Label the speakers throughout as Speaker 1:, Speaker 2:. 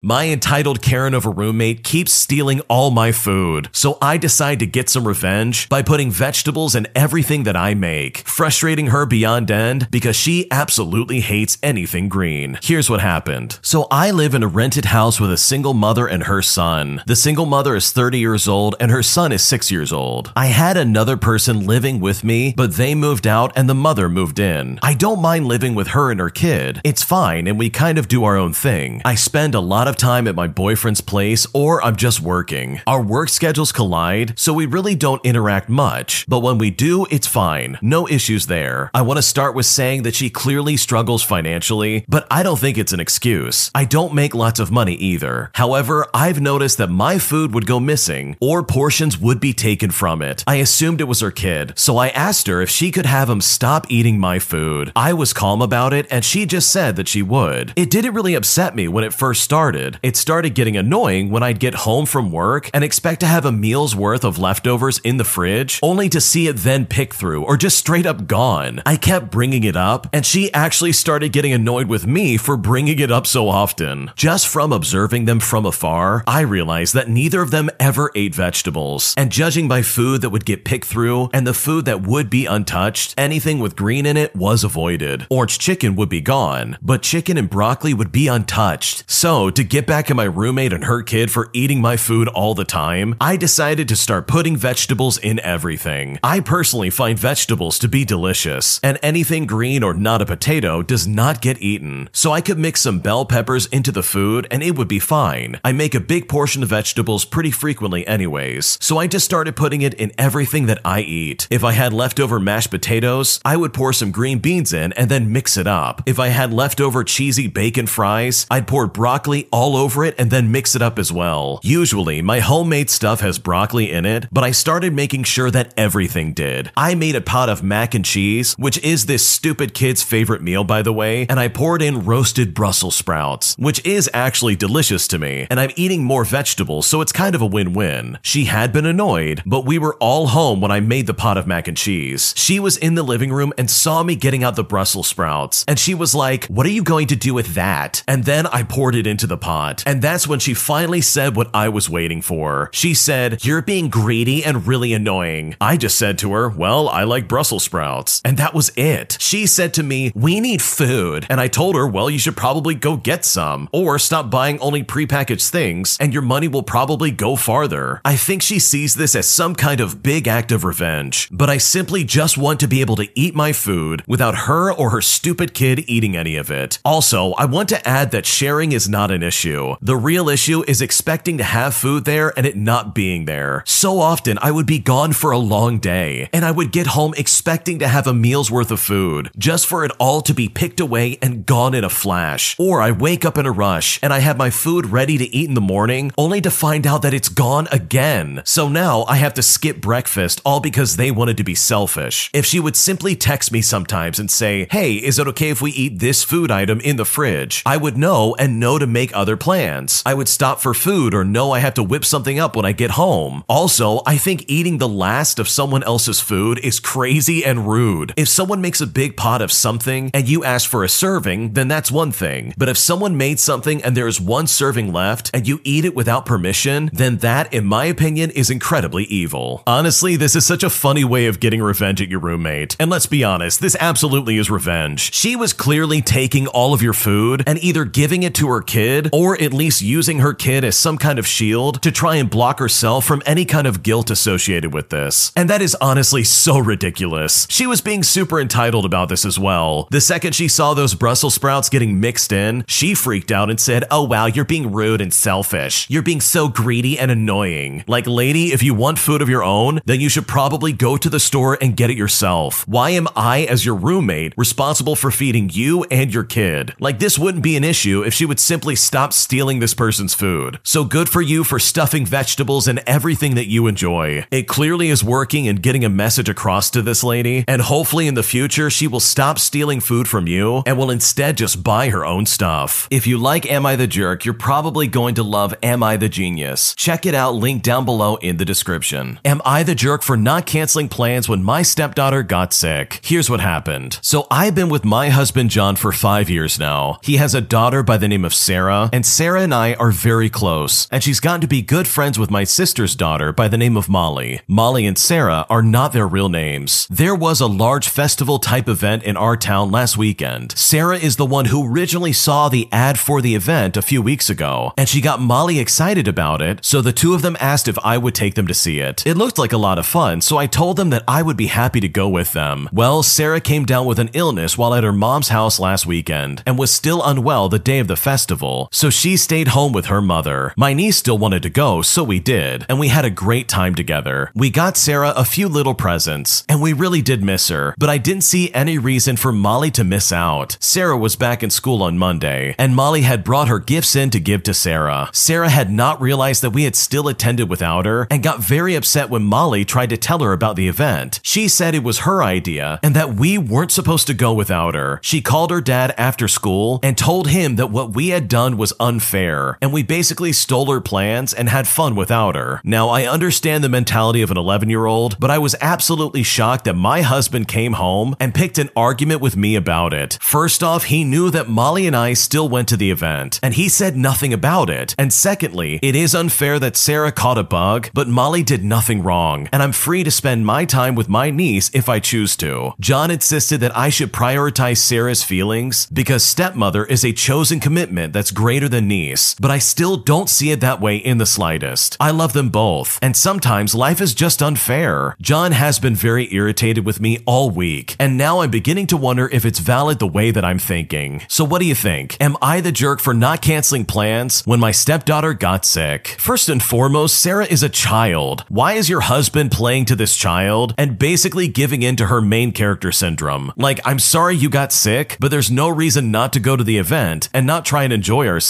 Speaker 1: My entitled Karen of a roommate keeps stealing all my food, so I decide to get some revenge by putting vegetables in everything that I make, frustrating her beyond end because she absolutely hates anything green. Here's what happened. So I live in a rented house with a single mother and her son. The single mother is 30 years old and her son is 6 years old. I had another person living with me, but they moved out and the mother moved in. I don't mind living with her and her kid. It's fine and we kind of do our own thing. I spend a lot of time at my boyfriend's place or I'm just working. Our work schedules collide, so we really don't interact much, but when we do, it's fine. No issues there. I want to start with saying that she clearly struggles financially, but I don't think it's an excuse. I don't make lots of money either. However, I've noticed that my food would go missing or portions would be taken from it. I assumed it was her kid, so I asked her if she could have him stop eating my food. I was calm about it and she just said that she would. It didn't really upset me when it first started. It started getting annoying when I'd get home from work and expect to have a meal's worth of leftovers in the fridge, only to see it then pick through or just straight up gone. I kept bringing it up, and she actually started getting annoyed with me for bringing it up so often. Just from observing them from afar, I realized that neither of them ever ate vegetables. And judging by food that would get picked through and the food that would be untouched, anything with green in it was avoided. Orange chicken would be gone, but chicken and broccoli would be untouched. So, to get back at my roommate and her kid for eating my food all the time, I decided to start putting vegetables in everything. I personally find vegetables to be delicious, and anything green or not a potato does not get eaten. So I could mix some bell peppers into the food and it would be fine. I make a big portion of vegetables pretty frequently anyways, so I just started putting it in everything that I eat. If I had leftover mashed potatoes, I would pour some green beans in and then mix it up. If I had leftover cheesy bacon fries, I'd pour broccoli all over it and then mix it up as well. Usually, my homemade stuff has broccoli in it, but I started making sure that everything did. I made a pot of mac and cheese, which is this stupid kid's favorite meal, by the way, and I poured in roasted Brussels sprouts, which is actually delicious to me, and I'm eating more vegetables, so it's kind of a win win. She had been annoyed, but we were all home when I made the pot of mac and cheese. She was in the living room and saw me getting out the Brussels sprouts, and she was like, What are you going to do with that? And then I poured it into the pot, and that's when she finally said what I was waiting for. She said, You're being greedy and really annoying. I just said to her, Well, I like Brussels sprouts. And that was it. She said to me, We need food. And I told her, Well, you should probably go get some, or stop buying only prepackaged things, and your money will probably go farther. I think she sees this as some kind of big act of revenge, but I simply just want to be able to eat my food without her or her stupid kid eating any of it. Also, I want to add that sharing is not an issue. The real issue is expecting to have food there and it not being there. So often I would be gone for a long day and I would get home expecting to have a meal's worth of food just for it all to be picked away and gone in a flash. Or I wake up in a rush and I have my food ready to eat in the morning only to find out that it's gone again. So now I have to skip breakfast all because they wanted to be selfish. If she would simply text me sometimes and say, Hey, is it okay if we eat this food item in the fridge? I would know and know to make other plans. I would stop for food or know I have to whip something up when I get home. Also, I think eating the last of someone else's food is crazy and rude. If someone makes a big pot of something and you ask for a serving, then that's one thing. But if someone made something and there is one serving left and you eat it without permission, then that, in my opinion, is incredibly evil. Honestly, this is such a funny way of getting revenge at your roommate. And let's be honest, this absolutely is revenge. She was clearly taking all of your food and either giving it to her kid or at least using her kid as some kind of shield to try and block herself from any kind of guilt associated with this. And that is honestly so ridiculous. She was being super entitled about this as well. The second she saw those Brussels sprouts getting mixed in, she freaked out and said, Oh wow, you're being rude and selfish. You're being so greedy and annoying. Like, lady, if you want food of your own, then you should probably go to the store and get it yourself. Why am I, as your roommate, responsible for feeding you and your kid? Like, this wouldn't be an issue if she would simply stop stealing this person's food. So good for you for stuffing vegetables and everything that you enjoy. It clearly is working and getting a message across to this lady, and hopefully in the future she will stop stealing food from you and will instead just buy her own stuff. If you like Am I the Jerk, you're probably going to love Am I the Genius. Check it out, link down below in the description. Am I the jerk for not canceling plans when my stepdaughter got sick? Here's what happened. So I've been with my husband John for five years now. He has a daughter by the name of Sarah, Sarah, and Sarah and I are very close, and she's gotten to be good friends with my sister's daughter by the name of Molly. Molly and Sarah are not their real names. There was a large festival type event in our town last weekend. Sarah is the one who originally saw the ad for the event a few weeks ago, and she got Molly excited about it, so the two of them asked if I would take them to see it. It looked like a lot of fun, so I told them that I would be happy to go with them. Well, Sarah came down with an illness while at her mom's house last weekend and was still unwell the day of the festival, so she stayed home with her mother. My niece still wanted to go, so we did, and we had a great time together. We got Sarah a few little presents, and we really did miss her, but I didn't see any reason for Molly to miss out. Sarah was back in school on Monday, and Molly had brought her gifts in to give to Sarah. Sarah had not realized that we had still attended without her and got very upset when Molly tried to tell her about the event. She said it was her idea and that we weren't supposed to go without her. She called her dad after school and told him that what we had done was unfair, and we basically stole her plans and had fun without her. Now, I understand the mentality of an 11 year old, but I was absolutely shocked that my husband came home and picked an argument with me about it. First off, he knew that Molly and I still went to the event, and he said nothing about it. And secondly, it is unfair that Sarah caught a bug, but Molly did nothing wrong, and I'm free to spend my time with my niece if I choose to. John insisted that I should prioritize Sarah's feelings because stepmother is a chosen commitment that's greater than niece, but I still don't see it that way in the slightest. I love them both, and sometimes life is just unfair. John has been very irritated with me all week, and now I'm beginning to wonder if it's valid the way that I'm thinking. So, what do you think? Am I the jerk for not canceling plans when my stepdaughter got sick? First and foremost, Sarah is a child. Why is your husband playing to this child and basically giving in to her main character syndrome? Like, I'm sorry you got sick, but there's no reason not to go to the event and not try and enjoy ourselves.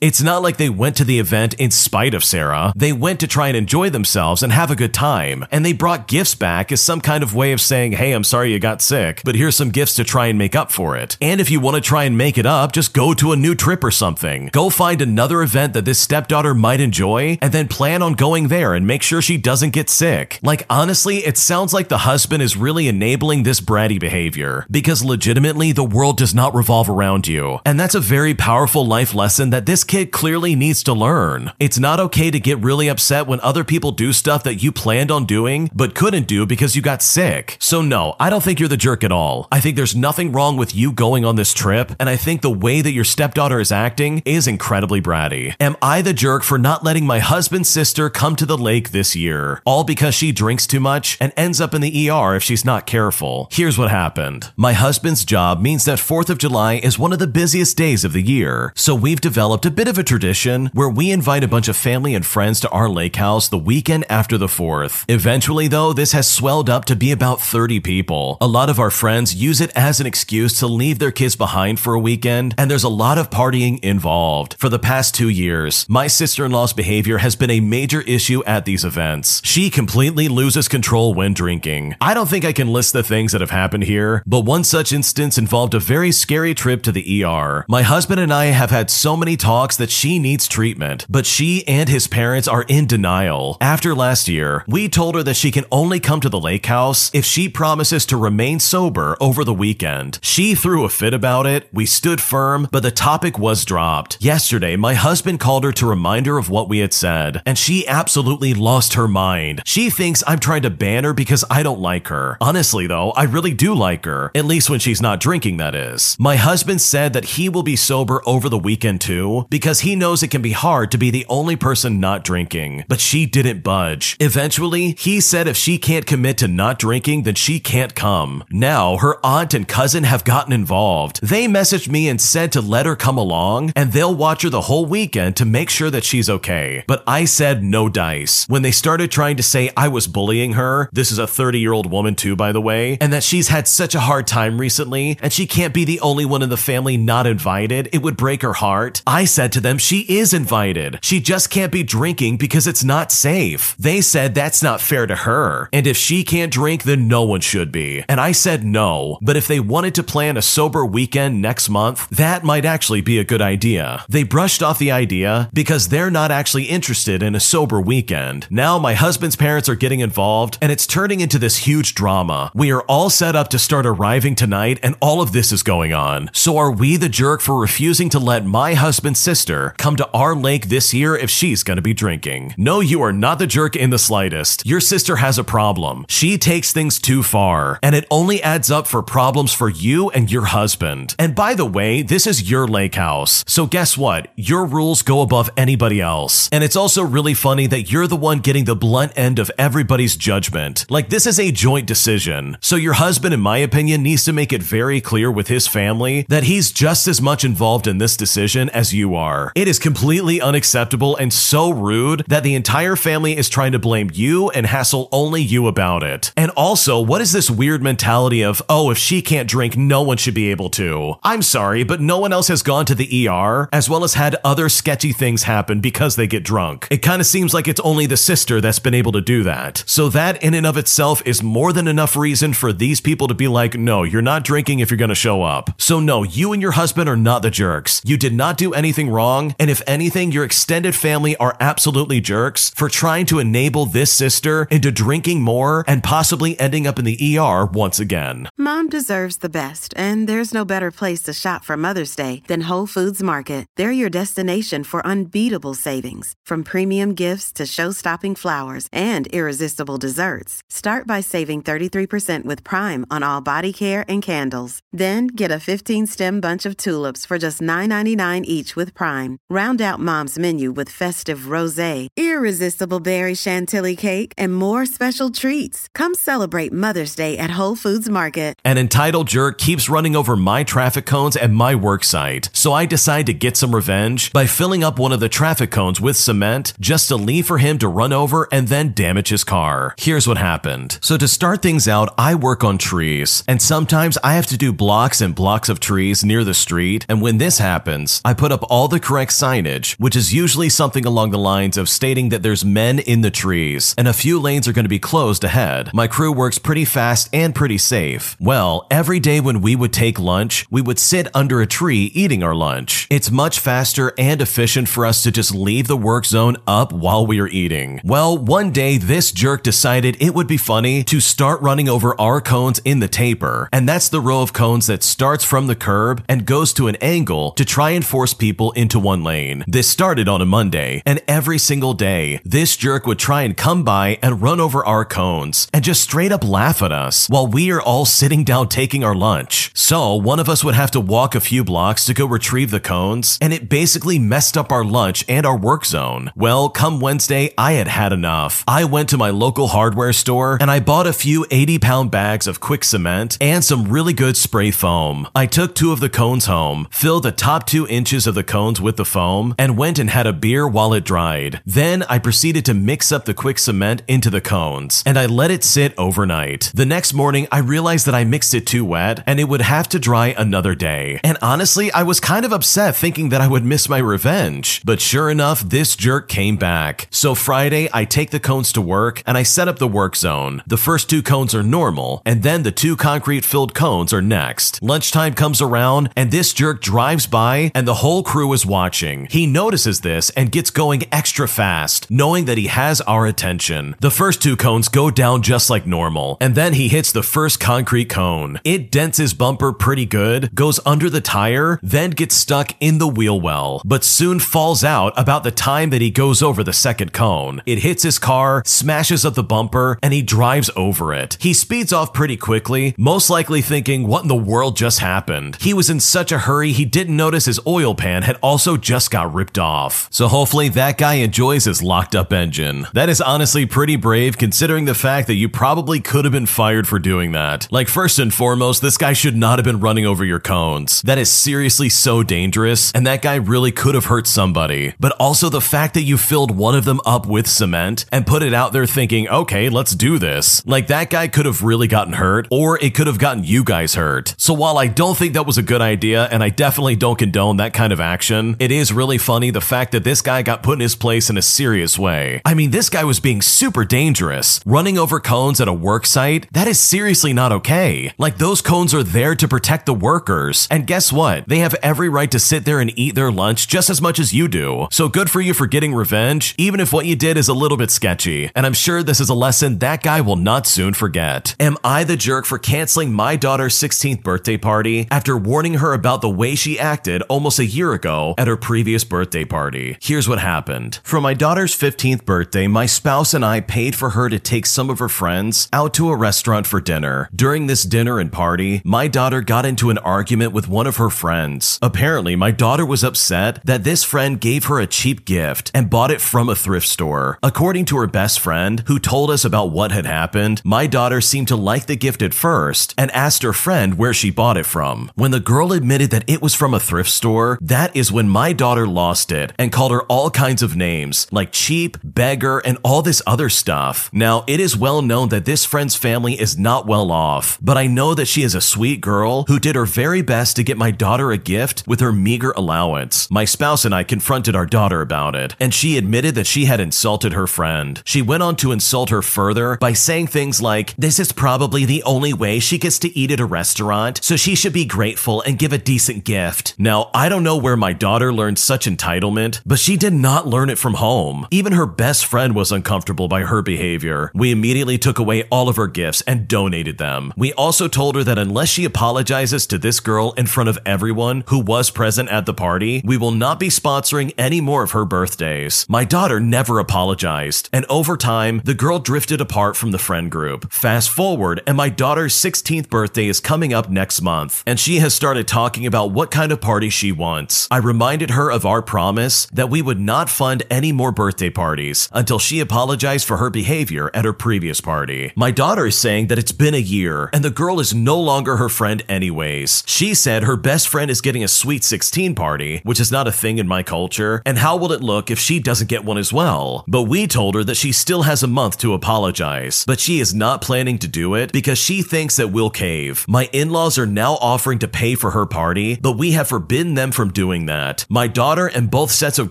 Speaker 1: It's not like they went to the event in spite of Sarah. They went to try and enjoy themselves and have a good time. And they brought gifts back as some kind of way of saying, hey, I'm sorry you got sick, but here's some gifts to try and make up for it. And if you want to try and make it up, just go to a new trip or something. Go find another event that this stepdaughter might enjoy and then plan on going there and make sure she doesn't get sick. Like, honestly, it sounds like the husband is really enabling this bratty behavior because legitimately the world does not revolve around you. And that's a very powerful life lesson that this kid clearly needs to learn. It's not okay to get really upset when other people do stuff that you planned on doing but couldn't do because you got sick. So, no, I don't think you're the jerk at all. I think there's nothing wrong with you going on this trip, and I think the way that your stepdaughter is acting is incredibly bratty. Am I the jerk for not letting my husband's sister come to the lake this year? All because she drinks too much and ends up in the ER if she's not careful. Here's what happened. My husband's job means that 4th of July is one of the busiest days of the year, so we've developed a bit of a tradition where we invite a bunch of family and friends to our lake house the weekend after the 4th. Eventually, though, this has swelled up to be about 30 people. A lot of our friends use it as an excuse to leave their kids behind for a weekend, and there's a lot of partying involved. For the past two years, my sister in law's behavior has been a major issue at these events. She completely loses control when drinking. I don't think I can list the things that have happened here, but one such instance involved a very scary trip to the ER. My husband and I have had so many talks that she needs treatment, but she and his parents are in denial. After last year, we told her that she can only come to the lake house if she promises to remain sober over the weekend. She threw a fit about it, we stood firm, but the topic was dropped. Yesterday, my husband called her to remind her of what we had said, and she absolutely lost her mind. She thinks I'm trying to ban her because I don't like her. Honestly, though, I really do like her, at least when she's not drinking, that is. My husband said that he will be sober over the weekend too, because he knows it can be hard to be the only person not drinking, but she didn't budge. Eventually, he said if she can't commit to not drinking, then she can't come. Now, her aunt and cousin have gotten involved. They messaged me and said to let her come along, and they'll watch her the whole weekend to make sure that she's okay. But I said no dice. When they started trying to say I was bullying her, this is a 30 year old woman too, by the way, and that she's had such a hard time recently, and she can't be the only one in the family not invited, it would break her heart. I said to them, she is invited. She just can't be drinking because it's not safe. They said that's not fair to her. And if she can't drink, then no one should be. And I said no. But if they wanted to plan a sober weekend next month, that might actually be a good idea. They brushed off the idea because they're not actually interested in a sober weekend. Now my husband's parents are getting involved and it's turning into this huge drama. We are all set up to start arriving tonight and all of this is going on. So are we the jerk for refusing to let my husband's sister come to our lake this year if she's gonna be drinking. No, you are not the jerk in the slightest. Your sister has a problem. She takes things too far, and it only adds up for problems for you and your husband. And by the way, this is your lake house. So guess what? Your rules go above anybody else. And it's also really funny that you're the one getting the blunt end of everybody's judgment. Like this is a joint decision. So your husband, in my opinion, needs to make it very clear with his family that he's just as much involved in this decision as you are. It is completely unacceptable and so rude that the entire family is trying to blame you and hassle only you about it. And also, what is this weird mentality of, oh, if she can't drink, no one should be able to? I'm sorry, but no one else has gone to the ER as well as had other sketchy things happen because they get drunk. It kind of seems like it's only the sister that's been able to do that. So that in and of itself is more than enough reason for these people to be like, no, you're not drinking if you're to show up. So no, you and your husband are not the jerks. You did not do anything wrong. And if anything, your extended family are absolutely jerks for trying to enable this sister into drinking more and possibly ending up in the ER once again.
Speaker 2: Mom deserves the best, and there's no better place to shop for Mother's Day than Whole Foods Market. They're your destination for unbeatable savings, from premium gifts to show-stopping flowers and irresistible desserts. Start by saving 33% with Prime on all body care and candles. Then get a 15-stem bunch of tulips for just $9.99 each with Prime. Round out Mom's menu with festive rosé, irresistible berry chantilly cake, and more special treats. Come celebrate Mother's Day at Whole Foods Market.
Speaker 1: An entitled jerk keeps running over my traffic cones at my work site, so I decide to get some revenge by filling up one of the traffic cones with cement just to leave for him to run over and then damage his car. Here's what happened. So to start things out, I work on trees, and sometimes I have to do blocks and blocks of trees near the street, and when this happens, I put up all the correct signage, which is usually something along the lines of stating that there's men in the trees, and a few lanes are going to be closed ahead. My crew works pretty fast and pretty safe. Well, every day when we would take lunch, we would sit under a tree eating our lunch. It's much faster and efficient for us to just leave the work zone up while we are eating. Well, one day this jerk decided it would be funny to start running over our cones in the taper, and that's the row of cones that starts from the curb and goes to an angle to try and force people into one lane. This started on a Monday, and every single day, this jerk would try and come by and run over our cones and just straight up laugh at us while we are all sitting down taking our lunch. So, one of us would have to walk a few blocks to go retrieve the cones, and it basically messed up our lunch and our work zone. Well, come Wednesday, I had had enough. I went to my local hardware store and I bought a few 80 pound bags of quick cement and some really good spray foam. I took two of the cones home, filled the top two inches of the cones with the foam, and went and had a beer while it dried. Then I proceeded to mix up the quick cement into the cones, and I let it sit overnight. The next morning, I realized that I mixed it too wet and it would have to dry another day. And honestly, I was kind of upset thinking that I would miss my revenge. But sure enough, this jerk came back. So Friday, I take the cones to work and I set up the work zone. The first two cones are normal, and then the two concrete filled cones are next. Lunchtime comes around, and this jerk drives by, and the whole crew is watching. He notices this and gets going extra fast, knowing that he has our attention. The first two cones go down just like normal, and then he hits the first concrete cone. It dents his bumper pretty good, goes under the tire, then gets stuck in the wheel well, but soon falls out about the time that he goes over the second cone. It hits his car, smashes up the bumper, and he drives over it. He speeds off pretty quickly, most likely thinking, what in the world just happened? He was in such a hurry he didn't notice his oil pan had also just got ripped off. So hopefully that guy enjoys his locked up engine. That is honestly pretty brave considering the fact that you probably could have been fired for doing that. Like first and foremost, this guy should not have been running over your cones. That is seriously so dangerous, and that guy really could have hurt somebody. But also the fact that you filled one of them up with cement and put it out there thinking, okay, let's do this. Like that guy could have really gotten hurt, or it could have gotten you guys hurt. So while I don't think that was a good idea, and I definitely don't condone that kind of action, it is really funny the fact that this guy got put in his place in a serious way. I mean, this guy was being super dangerous. Running over cones at a work site, that is seriously not okay. Like those cones are there to protect the workers. And guess what? They have every right to sit there and eat their lunch just as much as you do. So good for you for getting revenge, even if what you did is a little bit sketchy. And I'm sure this is a lesson that guy will not soon forget. Am I the jerk for canceling my daughter's 16th birthday party after warning her about the way she acted almost a year ago at her previous birthday party. Here's what happened. For my daughter's 15th birthday, my spouse and I paid for her to take some of her friends out to a restaurant for dinner. During this dinner and party, my daughter got into an argument with one of her friends. Apparently, my daughter was upset that this friend gave her a cheap gift and bought it from a thrift store. According to her best friend, who told us about what had happened, my daughter seemed to like the gift at first and asked her friend where she bought it from. When the girl admitted that it was from a thrift store, that is when my daughter lost it and called her all kinds of names like cheap, beggar, and all this other stuff. Now, it is well known that this friend's family is not well off, but I know that she is a sweet girl who did her very best to get my daughter a gift with her meager allowance. My spouse and I confronted our daughter about it, and she admitted that she had insulted her friend. She went on to insult her further by saying things like, This is probably the only way she gets to eat at a restaurant, so she should be grateful and give a decent gift. Now, I don't know where my daughter learned such entitlement, but she did not learn it from home. Even her best friend was uncomfortable by her behavior. We immediately took away all of her gifts and donated them. We also told her that unless she apologizes to this girl in front of everyone who was present at the party, we will not be sponsoring any more of her birthdays. My daughter never apologized, and over time, the girl drifted apart from the friend group. Fast forward, and my daughter's 16th birthday is coming up next month, and she has started talking about what kind of party she wants. I reminded her of our promise that we would not fund any more birthday parties until she apologized for her behavior at her previous party. My daughter is saying that it's been a year, and the girl is no longer her friend anyways. She said her best friend is getting a sweet 16 party, which is not a thing in my culture, and how will it look if she doesn't get one as well? But we told her that she still has a month to apologize, but she is not planning to do it because she thinks that we'll cave. My in laws are now offering to pay for her party, but we have forbidden them from doing that. My daughter and both sets of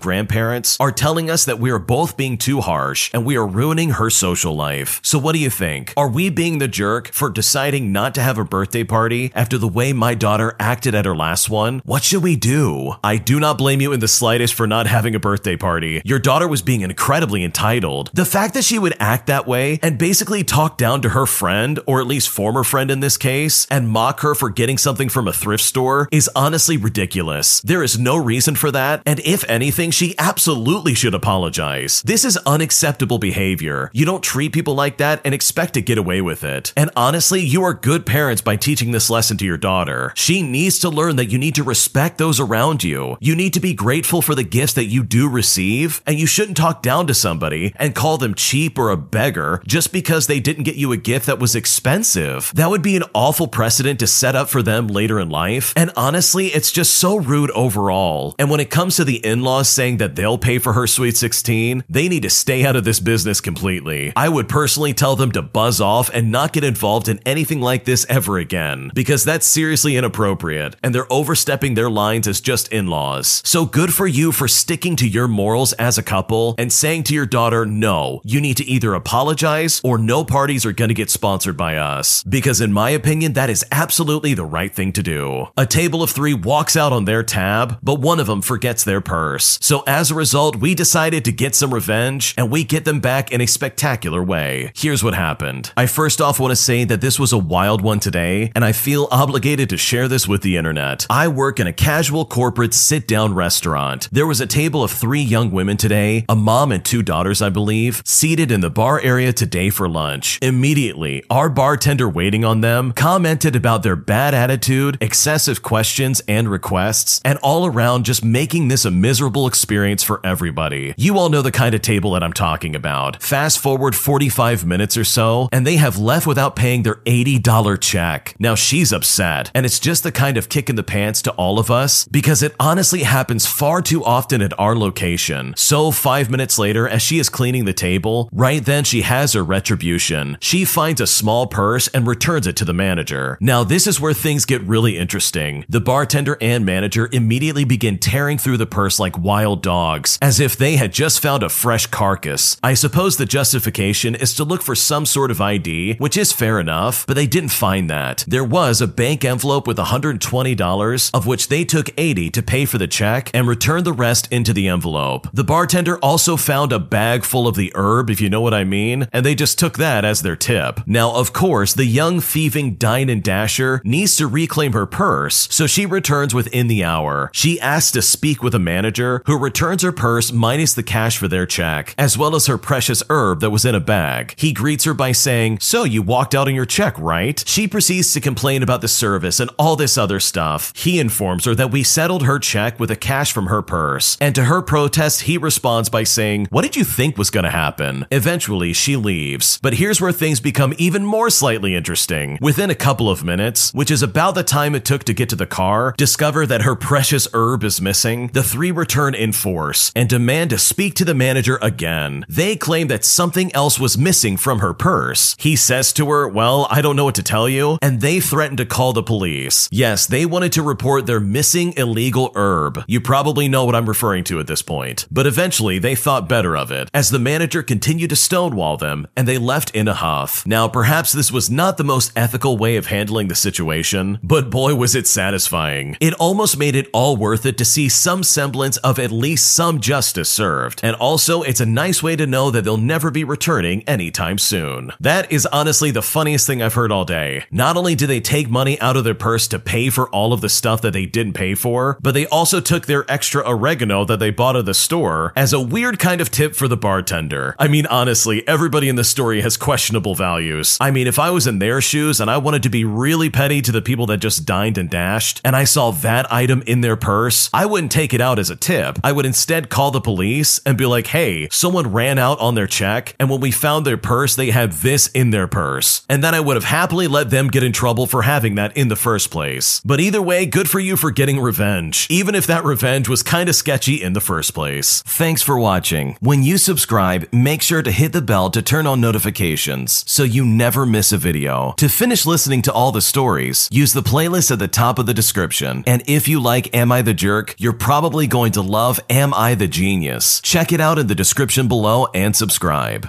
Speaker 1: grandparents are telling us that we are both being too harsh and we are ruining her social life. So, what do you think? Are we being the jerk for deciding not to have a birthday party after the way my daughter acted at her last one? What should we do? I do not blame you in the slightest for not having a birthday party. Your daughter was being incredibly entitled. The fact that she would act that way and basically talk down to her friend, or at least former friend in this case, and mock her for getting something from a thrift store is honestly ridiculous. There is no reason for that, and if anything, she absolutely should apologize. This is unacceptable behavior. You don't treat people like that and expect to get away with it. And honestly, you are good parents by teaching this lesson to your daughter. She needs to learn that you need to respect those around you. You need to be grateful for the gifts that you do receive, and you shouldn't talk down to somebody and call them cheap or a beggar just because they didn't get you a gift that was expensive. That would be an awful precedent to set up for them later in life. And honestly, it's just so rude overall. And when it comes to the in laws saying that they'll pay for her Sweet 16, they need to stay out of this business completely. I would personally tell them to buzz off and not get involved in anything like this ever again, because that's seriously inappropriate, and they're overstepping their lines as just in laws. So good for you for sticking to your morals as a couple and saying to your daughter, no, you need to either apologize or no parties are going to get sponsored by us. Because in my opinion, that is absolutely the right thing to do. A table of three walks out on their tab, but one of them forgets their purse. So as a result, we decided to get some revenge and we get them back in a spectacular way. Here's what happened. I first off want to say that this was a wild one today, and I feel obligated to share this with the internet. I work in a casual corporate sit down restaurant. There was a table of three young women today, a mom and two daughters, I believe, seated in the bar area today for lunch. Immediately, our bartender waiting on them commented about their bad attitude, excessive questions and requests, and all around just making this a miserable experience for everybody. You all know the kind of table that I'm talking about. Fast forward 45 minutes or so, and they have left without paying their $80 check. Now she's upset, and it's just the kind of kick in the pants to all of us because it honestly happens far too often at our location. So, five minutes later, as she is cleaning the table, right then she has her retribution. She finds a small purse and returns it to the manager. Now, this is where things get really interesting. The bartender and manager immediately begin tearing through the purse like wild dogs, as if they had just found a fresh carcass. I suppose the justification is to look for some sort of ID, which is fair enough, but they didn't find that. There was a bank envelope with $120, of which they took 80 to pay for the check and returned the rest into the envelope. The bartender also found a bag full of the herb, if you know what I mean, and they just took that as their tip. Now, of course, the young thieving dine and dasher needs to reclaim her purse, so she returns within the hour. Hour. She asks to speak with a manager who returns her purse minus the cash for their check, as well as her precious herb that was in a bag. He greets her by saying, So you walked out on your check, right? She proceeds to complain about the service and all this other stuff. He informs her that we settled her check with a cash from her purse. And to her protest, he responds by saying, What did you think was going to happen? Eventually, she leaves. But here's where things become even more slightly interesting. Within a couple of minutes, which is about the time it took to get to the car, discover that her precious herb is missing, the three return in force and demand to speak to the manager again. They claim that something else was missing from her purse. He says to her, Well, I don't know what to tell you, and they threaten to call the police. Yes, they wanted to report their missing illegal herb. You probably know what I'm referring to at this point. But eventually, they thought better of it, as the manager continued to stonewall them, and they left in a huff. Now, perhaps this was not the most ethical way of handling the situation, but boy was it satisfying. It almost made it all worth it to see some semblance of at least some justice served. And also, it's a nice way to know that they'll never be returning anytime soon. That is honestly the funniest thing I've heard all day. Not only do they take money out of their purse to pay for all of the stuff that they didn't pay for, but they also took their extra oregano that they bought at the store as a weird kind of tip for the bartender. I mean, honestly, everybody in the story has questionable values. I mean, if I was in their shoes and I wanted to be really petty to the people that just dined and dashed, and I saw that item in their purse, I wouldn't take it out as a tip. I would instead call the police and be like, hey, someone ran out on their check, and when we found their purse, they had this in their purse. And then I would have happily let them get in trouble for having that in the first place. But either way, good for you for getting revenge, even if that revenge was kinda sketchy in the first place. Thanks for watching. When you subscribe, make sure to hit the bell to turn on notifications so you never miss a video. To finish listening to all the stories, use the playlist at the top of the description. And if you like Am I the Jerk, you're probably going to love Am I the Genius. Check it out in the description below and subscribe.